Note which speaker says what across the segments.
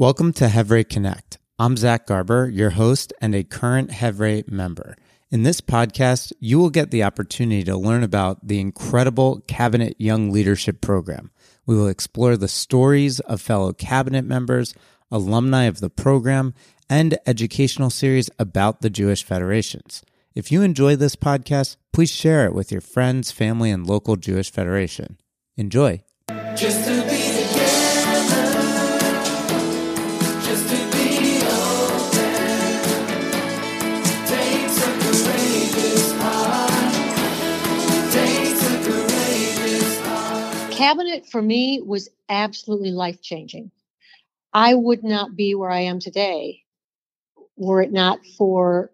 Speaker 1: Welcome to Hevre Connect. I'm Zach Garber, your host and a current Hevre member. In this podcast, you will get the opportunity to learn about the incredible Cabinet Young Leadership Program. We will explore the stories of fellow cabinet members, alumni of the program, and educational series about the Jewish Federations. If you enjoy this podcast, please share it with your friends, family, and local Jewish Federation. Enjoy.
Speaker 2: Cabinet for me was absolutely life changing. I would not be where I am today were it not for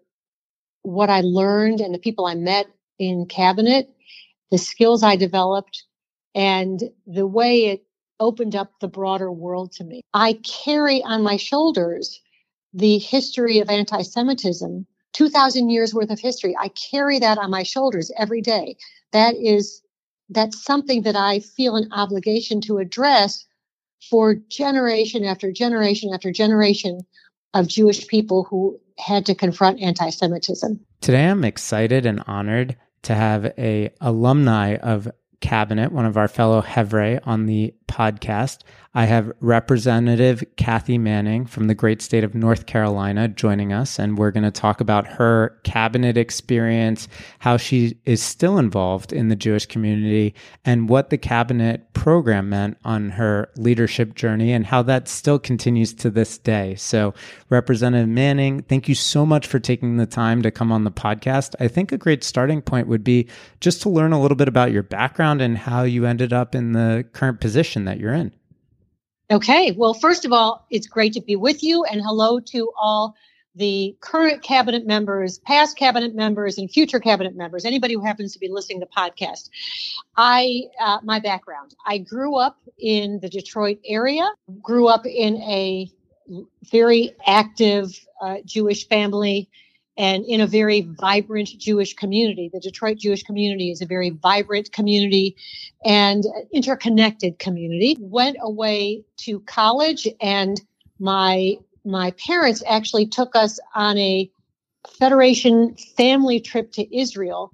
Speaker 2: what I learned and the people I met in cabinet, the skills I developed, and the way it opened up the broader world to me. I carry on my shoulders the history of anti Semitism, 2,000 years worth of history. I carry that on my shoulders every day. That is that's something that I feel an obligation to address for generation after generation after generation of Jewish people who had to confront anti-Semitism.
Speaker 1: Today I'm excited and honored to have a alumni of Cabinet, one of our fellow Hevre on the podcast. I have Representative Kathy Manning from the great state of North Carolina joining us, and we're going to talk about her cabinet experience, how she is still involved in the Jewish community, and what the cabinet program meant on her leadership journey, and how that still continues to this day. So, Representative Manning, thank you so much for taking the time to come on the podcast. I think a great starting point would be just to learn a little bit about your background and how you ended up in the current position that you're in.
Speaker 2: Okay. Well, first of all, it's great to be with you and hello to all the current cabinet members, past cabinet members, and future cabinet members, anybody who happens to be listening to the podcast. I, uh, my background, I grew up in the Detroit area, grew up in a very active uh, Jewish family and in a very vibrant Jewish community. The Detroit Jewish community is a very vibrant community and interconnected community. Went away to college and my my parents actually took us on a Federation family trip to Israel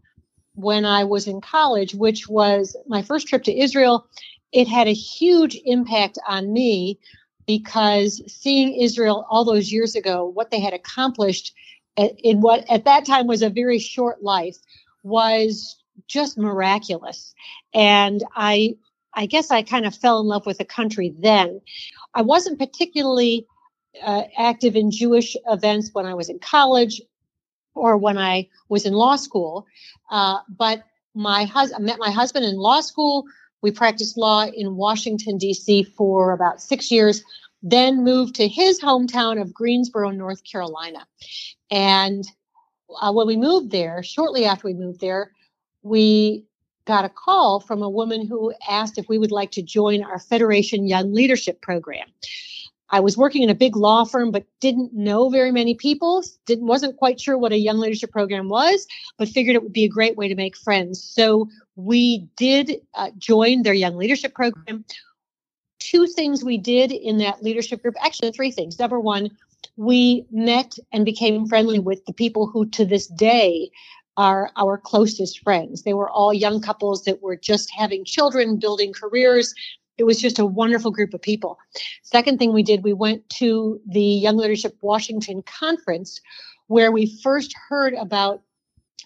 Speaker 2: when I was in college, which was my first trip to Israel. It had a huge impact on me because seeing Israel all those years ago, what they had accomplished in what at that time was a very short life was just miraculous. And I, I guess I kind of fell in love with the country then. I wasn't particularly uh, active in Jewish events when I was in college or when I was in law school. Uh, but my husband, I met my husband in law school. We practiced law in Washington, D.C. for about six years then moved to his hometown of Greensboro, North Carolina. And uh, when we moved there, shortly after we moved there, we got a call from a woman who asked if we would like to join our Federation Young Leadership Program. I was working in a big law firm, but didn't know very many people. Didn't wasn't quite sure what a young leadership program was, but figured it would be a great way to make friends. So we did uh, join their young leadership program two things we did in that leadership group actually three things. Number one we met and became friendly with the people who to this day are our closest friends. They were all young couples that were just having children building careers. It was just a wonderful group of people. Second thing we did we went to the young leadership washington conference where we first heard about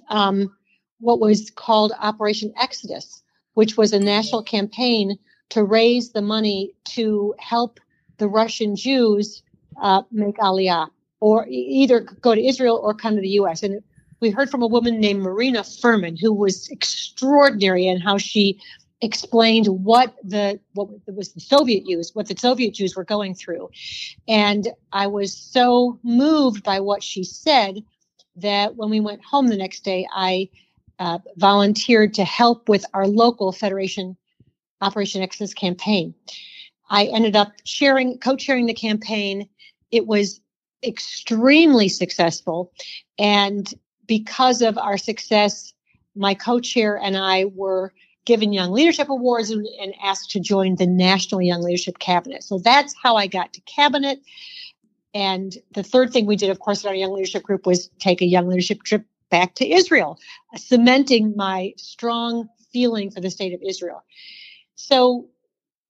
Speaker 2: um, what was called operation exodus which was a national campaign to raise the money to help the Russian Jews uh, make Aliyah, or either go to Israel or come to the U.S. And we heard from a woman named Marina Furman, who was extraordinary in how she explained what the what was the Soviet Jews, what the Soviet Jews were going through, and I was so moved by what she said that when we went home the next day, I uh, volunteered to help with our local Federation Operation Exodus campaign. I ended up sharing, co-chairing the campaign. It was extremely successful. And because of our success, my co-chair and I were given Young Leadership Awards and, and asked to join the National Young Leadership Cabinet. So that's how I got to cabinet. And the third thing we did, of course, in our Young Leadership Group was take a Young Leadership trip back to Israel, cementing my strong feeling for the state of Israel. So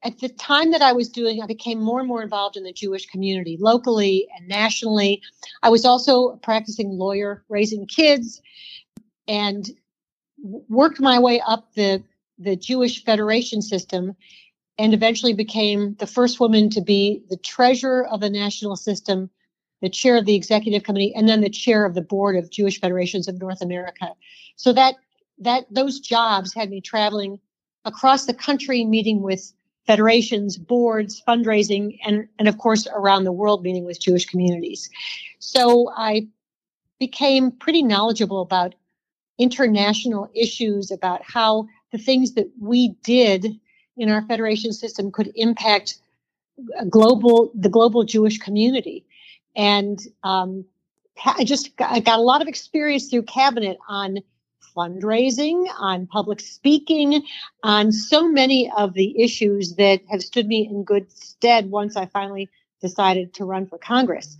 Speaker 2: at the time that I was doing, I became more and more involved in the Jewish community locally and nationally. I was also a practicing lawyer, raising kids, and worked my way up the, the Jewish Federation system and eventually became the first woman to be the treasurer of the national system, the chair of the executive committee, and then the chair of the board of Jewish Federations of North America. So that that those jobs had me traveling across the country, meeting with federations, boards, fundraising, and, and of course around the world meeting with Jewish communities. So I became pretty knowledgeable about international issues, about how the things that we did in our federation system could impact global the global Jewish community. And um, I just got, I got a lot of experience through cabinet on fundraising, on public speaking, on so many of the issues that have stood me in good stead once I finally decided to run for Congress.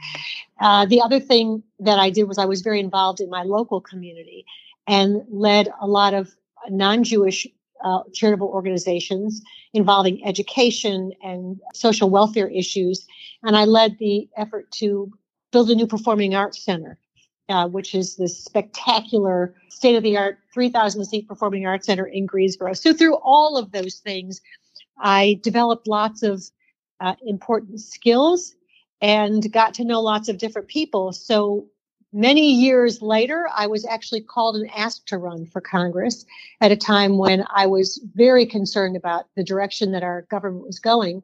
Speaker 2: Uh, the other thing that I did was I was very involved in my local community and led a lot of non Jewish uh, charitable organizations involving education and social welfare issues. And I led the effort to build a new performing arts center uh, which is this spectacular state of the art 3,000 seat performing arts center in Greensboro. So, through all of those things, I developed lots of uh, important skills and got to know lots of different people. So, many years later, I was actually called and asked to run for Congress at a time when I was very concerned about the direction that our government was going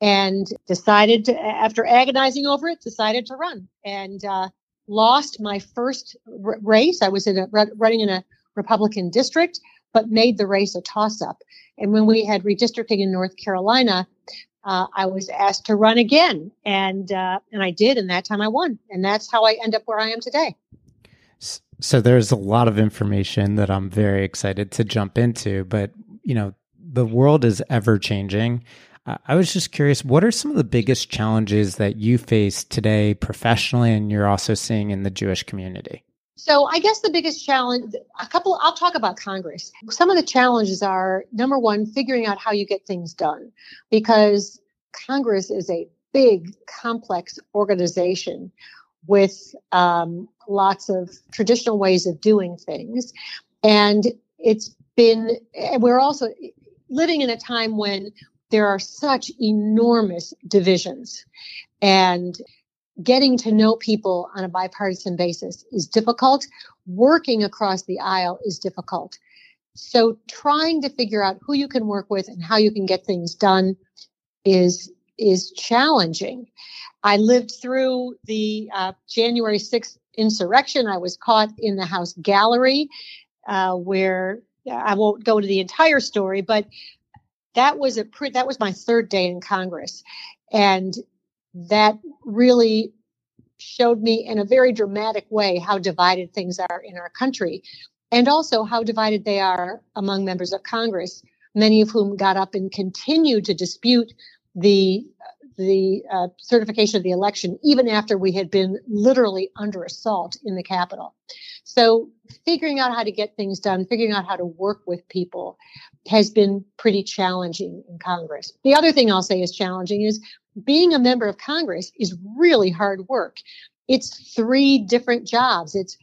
Speaker 2: and decided to, after agonizing over it, decided to run. And uh, lost my first r- race. I was in running in a Republican district, but made the race a toss up. And when we had redistricting in North Carolina, uh, I was asked to run again, and uh, and I did, and that time I won, and that's how I end up where I am today.
Speaker 1: So there's a lot of information that I'm very excited to jump into, but you know the world is ever changing. I was just curious, what are some of the biggest challenges that you face today professionally and you're also seeing in the Jewish community?
Speaker 2: So, I guess the biggest challenge, a couple, I'll talk about Congress. Some of the challenges are number one, figuring out how you get things done because Congress is a big, complex organization with um, lots of traditional ways of doing things. And it's been, we're also living in a time when there are such enormous divisions and getting to know people on a bipartisan basis is difficult. Working across the aisle is difficult. So trying to figure out who you can work with and how you can get things done is is challenging. I lived through the uh, January 6th insurrection. I was caught in the House gallery uh, where I won't go into the entire story, but that was a pre- that was my third day in Congress, and that really showed me in a very dramatic way how divided things are in our country, and also how divided they are among members of Congress, many of whom got up and continued to dispute the the uh, certification of the election, even after we had been literally under assault in the Capitol. So, figuring out how to get things done, figuring out how to work with people has been pretty challenging in Congress. The other thing I'll say is challenging is being a member of Congress is really hard work. It's three different jobs. It's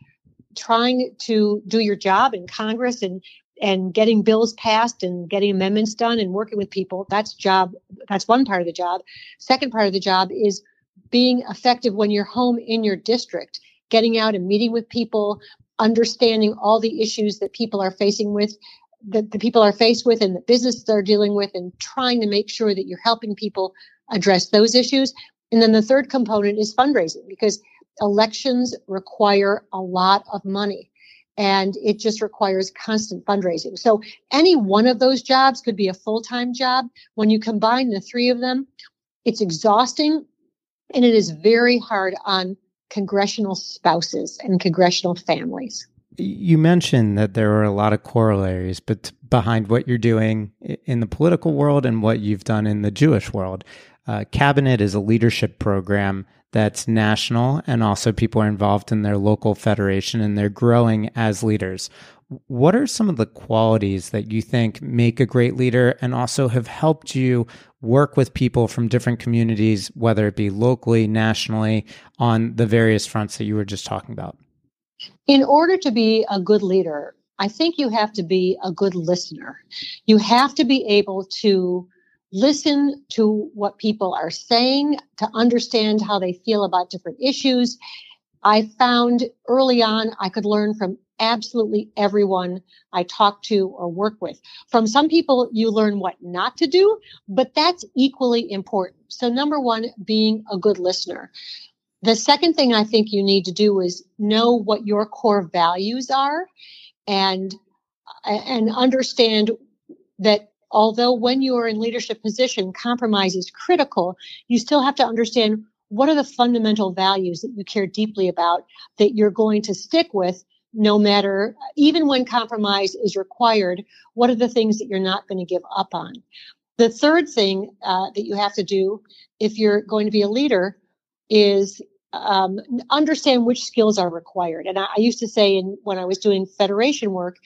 Speaker 2: trying to do your job in Congress and and getting bills passed and getting amendments done and working with people that's job that's one part of the job. Second part of the job is being effective when you're home in your district getting out and meeting with people understanding all the issues that people are facing with that the people are faced with and the businesses are dealing with and trying to make sure that you're helping people address those issues. And then the third component is fundraising because elections require a lot of money and it just requires constant fundraising. So any one of those jobs could be a full-time job. When you combine the three of them, it's exhausting and it is very hard on congressional spouses and congressional families.
Speaker 1: You mentioned that there are a lot of corollaries but behind what you're doing in the political world and what you've done in the Jewish world. Uh, Cabinet is a leadership program that's national, and also people are involved in their local federation and they're growing as leaders. What are some of the qualities that you think make a great leader and also have helped you work with people from different communities, whether it be locally, nationally, on the various fronts that you were just talking about?
Speaker 2: In order to be a good leader, I think you have to be a good listener. You have to be able to listen to what people are saying, to understand how they feel about different issues. I found early on I could learn from absolutely everyone I talk to or work with. From some people, you learn what not to do, but that's equally important. So, number one, being a good listener. The second thing I think you need to do is know what your core values are and and understand that although when you are in leadership position compromise is critical you still have to understand what are the fundamental values that you care deeply about that you're going to stick with no matter even when compromise is required what are the things that you're not going to give up on the third thing uh, that you have to do if you're going to be a leader is um, understand which skills are required. And I, I used to say, in, when I was doing federation work,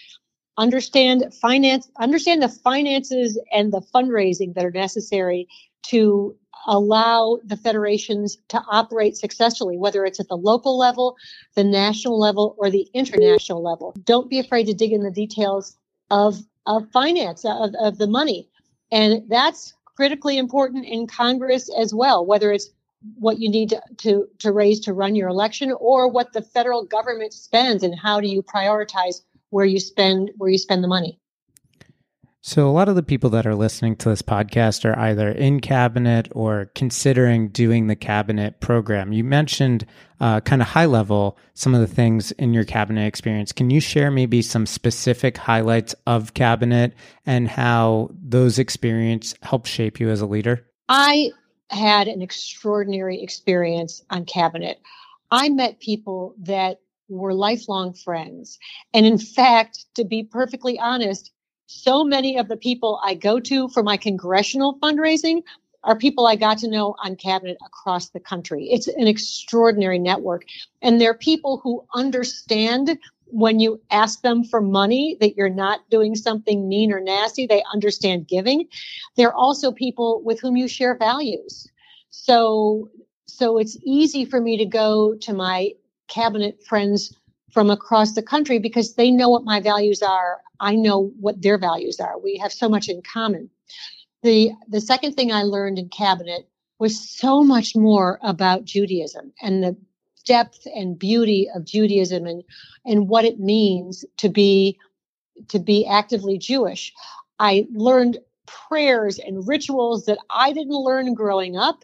Speaker 2: understand finance, understand the finances and the fundraising that are necessary to allow the federations to operate successfully, whether it's at the local level, the national level, or the international level. Don't be afraid to dig in the details of, of finance, of, of the money. And that's critically important in Congress as well, whether it's what you need to, to, to raise to run your election or what the federal government spends and how do you prioritize where you spend where you spend the money.
Speaker 1: So a lot of the people that are listening to this podcast are either in cabinet or considering doing the cabinet program. You mentioned uh, kind of high level some of the things in your cabinet experience. Can you share maybe some specific highlights of cabinet and how those experience help shape you as a leader?
Speaker 2: I had an extraordinary experience on cabinet. I met people that were lifelong friends. And in fact, to be perfectly honest, so many of the people I go to for my congressional fundraising are people I got to know on cabinet across the country. It's an extraordinary network. And they're people who understand when you ask them for money that you're not doing something mean or nasty they understand giving they're also people with whom you share values so so it's easy for me to go to my cabinet friends from across the country because they know what my values are. I know what their values are. We have so much in common. The the second thing i learned in cabinet was so much more about judaism and the depth and beauty of Judaism and and what it means to be to be actively Jewish. I learned prayers and rituals that I didn't learn growing up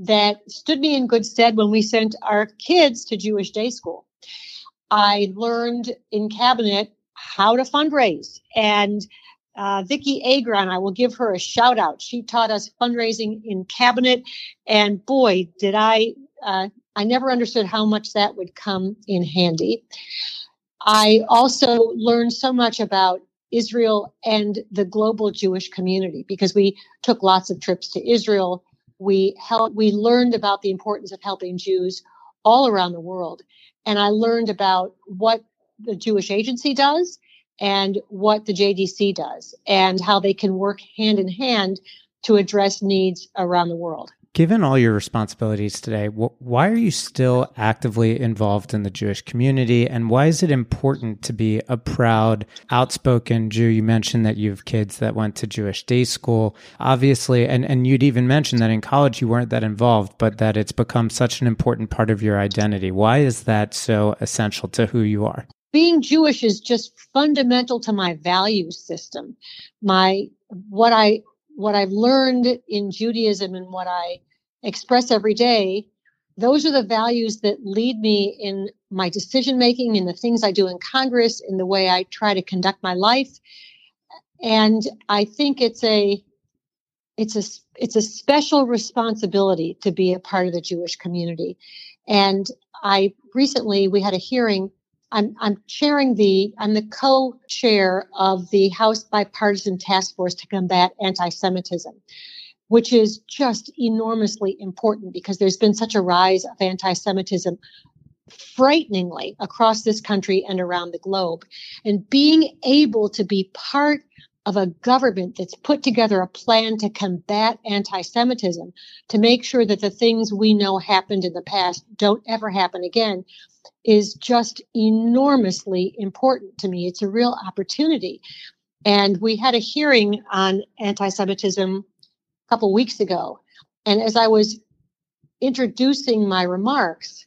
Speaker 2: that stood me in good stead when we sent our kids to Jewish day school. I learned in cabinet how to fundraise and uh, Vicki Agron, I will give her a shout out. She taught us fundraising in cabinet, and boy, did I uh, I never understood how much that would come in handy. I also learned so much about Israel and the global Jewish community because we took lots of trips to Israel. We helped, we learned about the importance of helping Jews all around the world. And I learned about what the Jewish Agency does and what the JDC does and how they can work hand in hand to address needs around the world.
Speaker 1: Given all your responsibilities today, wh- why are you still actively involved in the Jewish community? And why is it important to be a proud, outspoken Jew? You mentioned that you have kids that went to Jewish day school, obviously, and, and you'd even mentioned that in college you weren't that involved, but that it's become such an important part of your identity. Why is that so essential to who you are?
Speaker 2: Being Jewish is just fundamental to my value system. My what I what I've learned in Judaism and what I express every day, those are the values that lead me in my decision making, in the things I do in Congress, in the way I try to conduct my life. And I think it's a it's a it's a special responsibility to be a part of the Jewish community. And I recently we had a hearing I'm, I'm chairing the, I'm the co-chair of the House Bipartisan Task Force to Combat Anti-Semitism, which is just enormously important because there's been such a rise of anti-Semitism frighteningly across this country and around the globe. And being able to be part of a government that's put together a plan to combat anti Semitism, to make sure that the things we know happened in the past don't ever happen again, is just enormously important to me. It's a real opportunity. And we had a hearing on anti Semitism a couple weeks ago. And as I was introducing my remarks,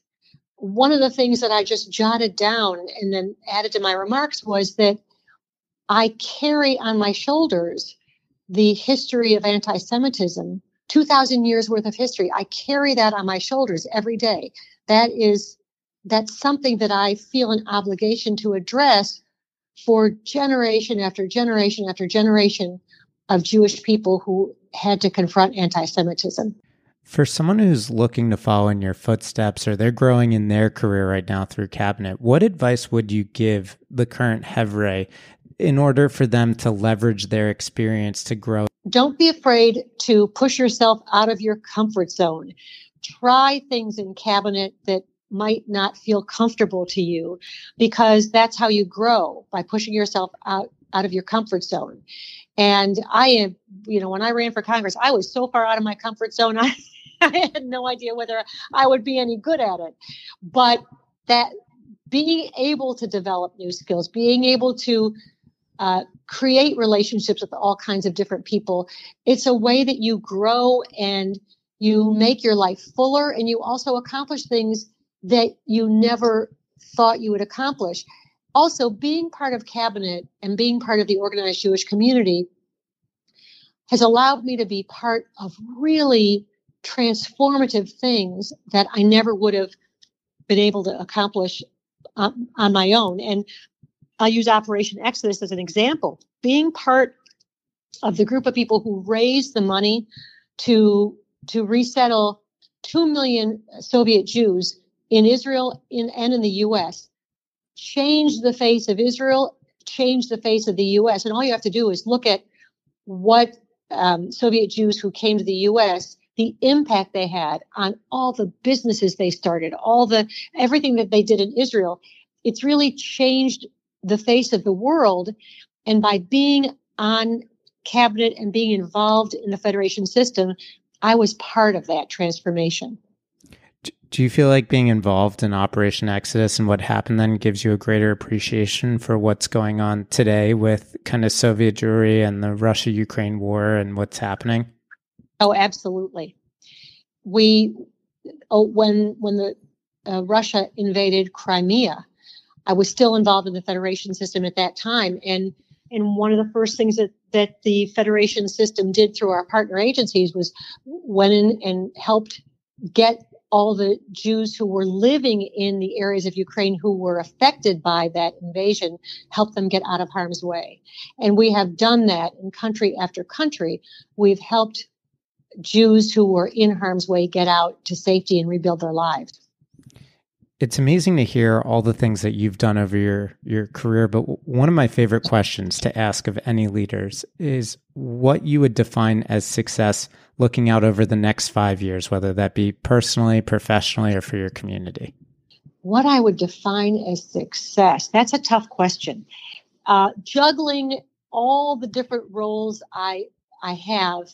Speaker 2: one of the things that I just jotted down and then added to my remarks was that I carry on my shoulders the history of anti Semitism, 2,000 years worth of history. I carry that on my shoulders every day. That is, that's something that I feel an obligation to address for generation after generation after generation of Jewish people who had to confront anti Semitism.
Speaker 1: For someone who's looking to follow in your footsteps or they're growing in their career right now through cabinet, what advice would you give the current Hevre in order for them to leverage their experience to grow?
Speaker 2: Don't be afraid to push yourself out of your comfort zone. Try things in cabinet that might not feel comfortable to you because that's how you grow by pushing yourself out out of your comfort zone. And I am, you know, when I ran for Congress, I was so far out of my comfort zone. I, I had no idea whether I would be any good at it. But that being able to develop new skills, being able to uh, create relationships with all kinds of different people. It's a way that you grow and you make your life fuller and you also accomplish things that you never thought you would accomplish. Also, being part of cabinet and being part of the organized Jewish community has allowed me to be part of really transformative things that I never would have been able to accomplish on, on my own. And I'll use Operation Exodus as an example. Being part of the group of people who raised the money to to resettle two million Soviet Jews in Israel in, and in the U.S. changed the face of Israel, changed the face of the U.S. And all you have to do is look at what um, Soviet Jews who came to the U.S. the impact they had on all the businesses they started, all the everything that they did in Israel. It's really changed the face of the world. And by being on cabinet and being involved in the federation system, I was part of that transformation.
Speaker 1: Do you feel like being involved in Operation Exodus and what happened then gives you a greater appreciation for what's going on today with kind of Soviet Jewry and the Russia Ukraine war and what's happening?
Speaker 2: Oh, absolutely. We, oh, when when the uh, Russia invaded Crimea, I was still involved in the federation system at that time. And and one of the first things that, that the federation system did through our partner agencies was went in and helped get all the Jews who were living in the areas of Ukraine who were affected by that invasion, help them get out of harm's way. And we have done that in country after country. We've helped Jews who were in harm's way get out to safety and rebuild their lives
Speaker 1: it's amazing to hear all the things that you've done over your your career but one of my favorite questions to ask of any leaders is what you would define as success looking out over the next 5 years whether that be personally professionally or for your community.
Speaker 2: What i would define as success that's a tough question. Uh, juggling all the different roles i i have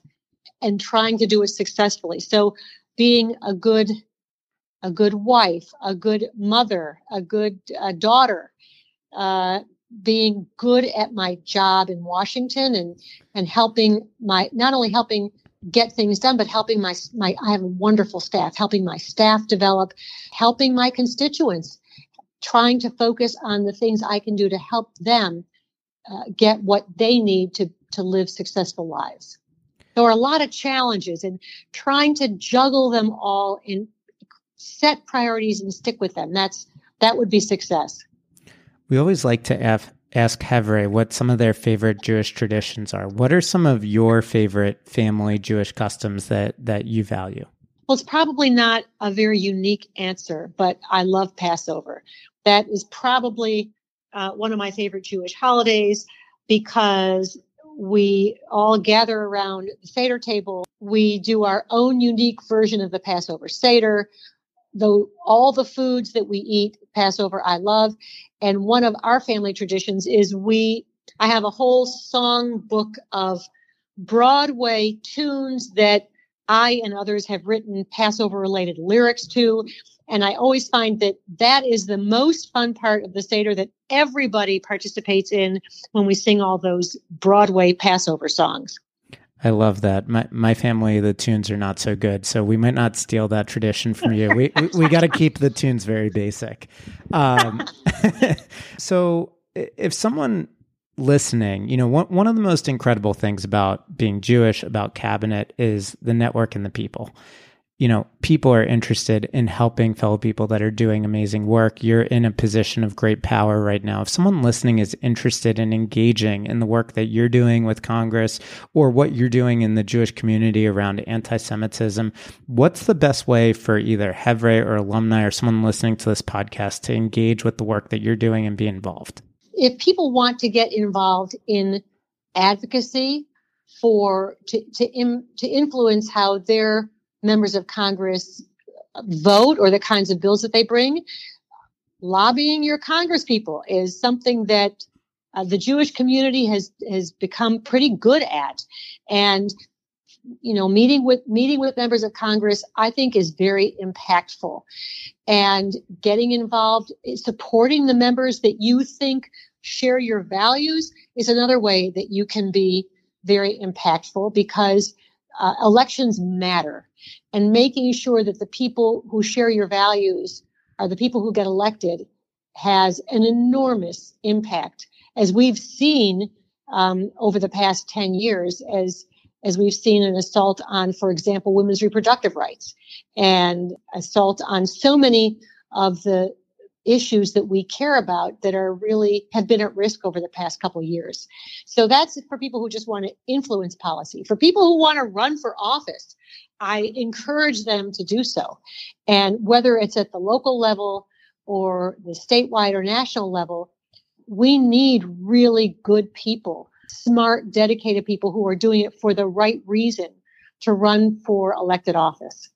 Speaker 2: and trying to do it successfully. So being a good a good wife, a good mother, a good uh, daughter, uh, being good at my job in Washington and and helping my not only helping get things done, but helping my my I have a wonderful staff, helping my staff develop, helping my constituents, trying to focus on the things I can do to help them uh, get what they need to to live successful lives. There are a lot of challenges and trying to juggle them all in set priorities and stick with them. That's that would be success.
Speaker 1: We always like to ask, ask Hevre what some of their favorite Jewish traditions are. What are some of your favorite family Jewish customs that that you value?
Speaker 2: Well, it's probably not a very unique answer, but I love Passover. That is probably uh, one of my favorite Jewish holidays because we all gather around the Seder table. We do our own unique version of the Passover Seder. Though all the foods that we eat Passover, I love. And one of our family traditions is we, I have a whole song book of Broadway tunes that I and others have written Passover related lyrics to. And I always find that that is the most fun part of the Seder that everybody participates in when we sing all those Broadway Passover songs.
Speaker 1: I love that. My my family, the tunes are not so good, so we might not steal that tradition from you. we we, we got to keep the tunes very basic. Um, so if someone listening, you know, one one of the most incredible things about being Jewish, about cabinet, is the network and the people you know, people are interested in helping fellow people that are doing amazing work. You're in a position of great power right now. If someone listening is interested in engaging in the work that you're doing with Congress or what you're doing in the Jewish community around anti Semitism, what's the best way for either Hevre or alumni or someone listening to this podcast to engage with the work that you're doing and be involved?
Speaker 2: If people want to get involved in advocacy for to to, Im, to influence how their members of Congress vote or the kinds of bills that they bring. Lobbying your Congress people is something that uh, the Jewish community has has become pretty good at, and you know, meeting with meeting with members of Congress, I think, is very impactful. And getting involved, supporting the members that you think share your values is another way that you can be very impactful because uh, elections matter and making sure that the people who share your values are the people who get elected has an enormous impact. As we've seen um, over the past 10 years as as we've seen an assault on for example women's reproductive rights and assault on so many of the issues that we care about that are really have been at risk over the past couple years. So that's for people who just want to influence policy. For people who want to run for office, I encourage them to do so. And whether it's at the local level or the statewide or national level, we need really good people, smart, dedicated people who are doing it for the right reason to run for elected office.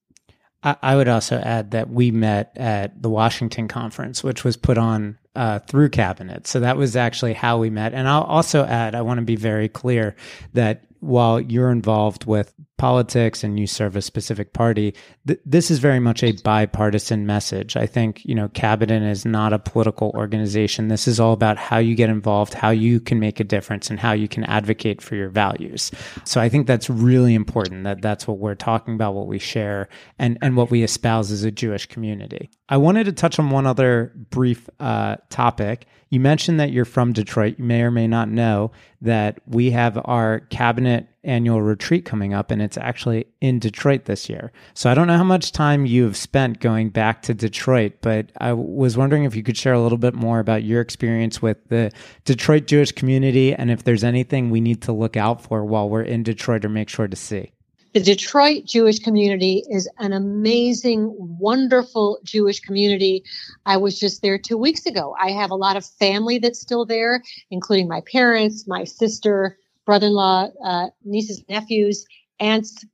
Speaker 1: I would also add that we met at the Washington conference, which was put on uh, through cabinet. So that was actually how we met. And I'll also add, I want to be very clear that while you're involved with politics and you serve a specific party, th- this is very much a bipartisan message. I think, you know, Cabinet is not a political organization. This is all about how you get involved, how you can make a difference, and how you can advocate for your values. So I think that's really important that that's what we're talking about, what we share, and, and what we espouse as a Jewish community. I wanted to touch on one other brief uh, topic. You mentioned that you're from Detroit. You may or may not know that we have our cabinet annual retreat coming up, and it's actually in Detroit this year. So I don't know how much time you've spent going back to Detroit, but I was wondering if you could share a little bit more about your experience with the Detroit Jewish community and if there's anything we need to look out for while we're in Detroit or make sure to see.
Speaker 2: The Detroit Jewish community is an amazing, wonderful Jewish community. I was just there two weeks ago. I have a lot of family that's still there, including my parents, my sister, brother in law, uh, nieces, nephews, aunts,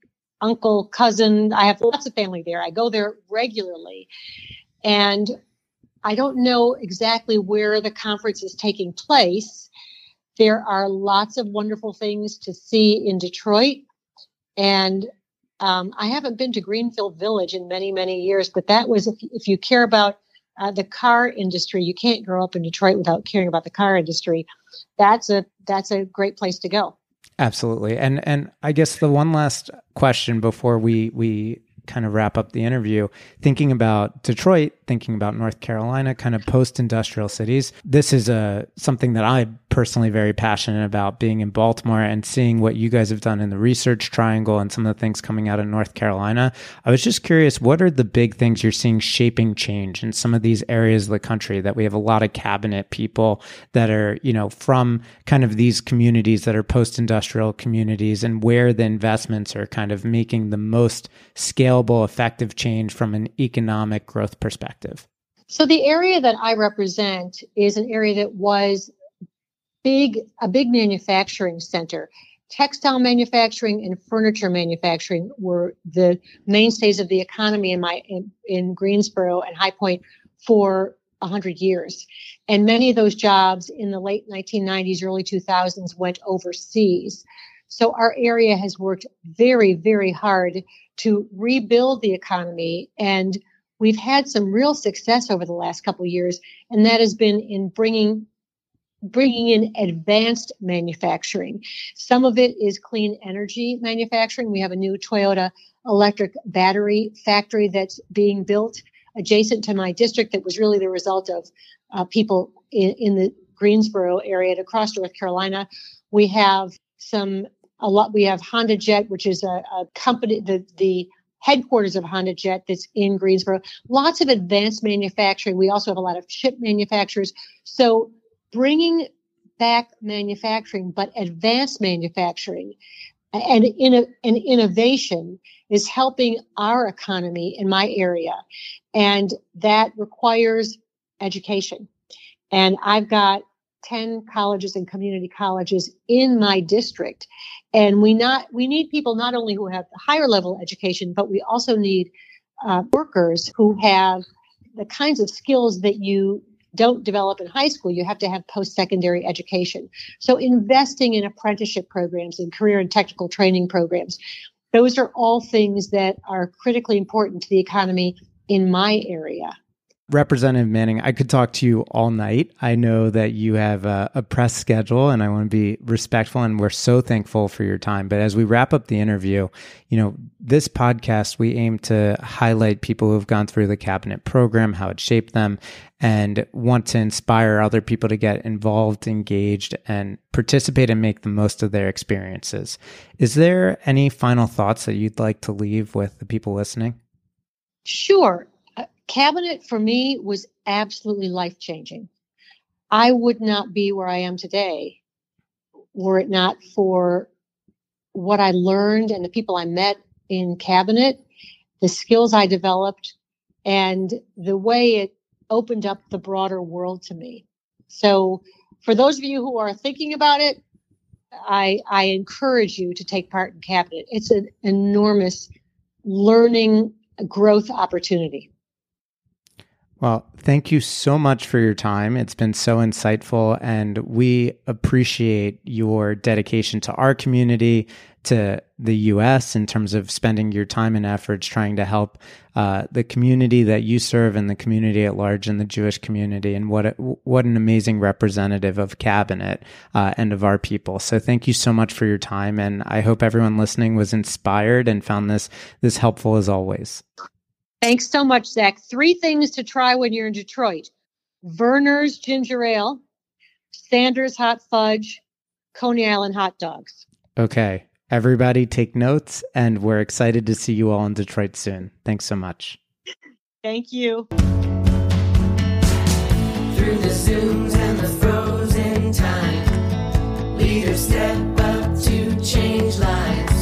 Speaker 2: uncle, cousin. I have lots of family there. I go there regularly. And I don't know exactly where the conference is taking place. There are lots of wonderful things to see in Detroit. And um, I haven't been to Greenfield Village in many, many years, but that was, if, if you care about uh, the car industry, you can't grow up in Detroit without caring about the car industry. That's a that's a great place to go.
Speaker 1: Absolutely, and and I guess the one last question before we we kind of wrap up the interview, thinking about Detroit, thinking about North Carolina, kind of post-industrial cities. This is a something that I'm personally very passionate about being in Baltimore and seeing what you guys have done in the research triangle and some of the things coming out of North Carolina. I was just curious, what are the big things you're seeing shaping change in some of these areas of the country that we have a lot of cabinet people that are, you know, from kind of these communities that are post-industrial communities and where the investments are kind of making the most scalable, effective change from an economic growth perspective?
Speaker 2: So the area that I represent is an area that was big a big manufacturing center. Textile manufacturing and furniture manufacturing were the mainstays of the economy in my in, in Greensboro and High Point for 100 years. And many of those jobs in the late 1990s, early 2000s went overseas. So our area has worked very, very hard to rebuild the economy. And we've had some real success over the last couple of years. And that has been in bringing bringing in advanced manufacturing. Some of it is clean energy manufacturing. We have a new Toyota electric battery factory that's being built adjacent to my district that was really the result of uh, people in, in, the Greensboro area and across North Carolina. We have some a lot. We have Honda Jet, which is a, a company the the headquarters of Honda Jet that's in Greensboro. Lots of advanced manufacturing. We also have a lot of chip manufacturers. So bringing back manufacturing, but advanced manufacturing and, in, and innovation is helping our economy in my area. And that requires education. And I've got 10 colleges and community colleges in my district. And we not, we need people not only who have higher level education, but we also need uh, workers who have the kinds of skills that you don't develop in high school. You have to have post secondary education. So investing in apprenticeship programs and career and technical training programs. Those are all things that are critically important to the economy in my area.
Speaker 1: Representative Manning, I could talk to you all night. I know that you have a, a, press schedule and I want to be respectful and we're so thankful for your time. But as we wrap up the interview, you know, this podcast, we aim to highlight people who have gone through the cabinet program, how it shaped them, and want to inspire other people to get involved, engaged, and participate and make the most of their experiences. Is there any final thoughts that you'd like to leave with the people listening?
Speaker 2: Sure cabinet for me was absolutely life changing. I would not be where I am today were it not for what I learned and the people I met in cabinet, the skills I developed, and the way it opened up the broader world to me. So, for those of you who are thinking about it, I, I encourage you to take part in cabinet. It's an enormous learning growth opportunity.
Speaker 1: Well, thank you so much for your time. It's been so insightful, and we appreciate your dedication to our community, to the U.S., in terms of spending your time and efforts trying to help uh, the community that you serve and the community at large and the Jewish community. And what a, what an amazing representative of cabinet uh, and of our people. So thank you so much for your time, and I hope everyone listening was inspired and found this this helpful as always.
Speaker 2: Thanks so much, Zach. Three things to try when you're in Detroit Vernors Ginger Ale, Sanders Hot Fudge, Coney Island Hot Dogs.
Speaker 1: Okay. Everybody take notes, and we're excited to see you all in Detroit soon. Thanks so much.
Speaker 2: Thank you.
Speaker 3: Through the Zooms and the frozen time, leaders step up to change lives.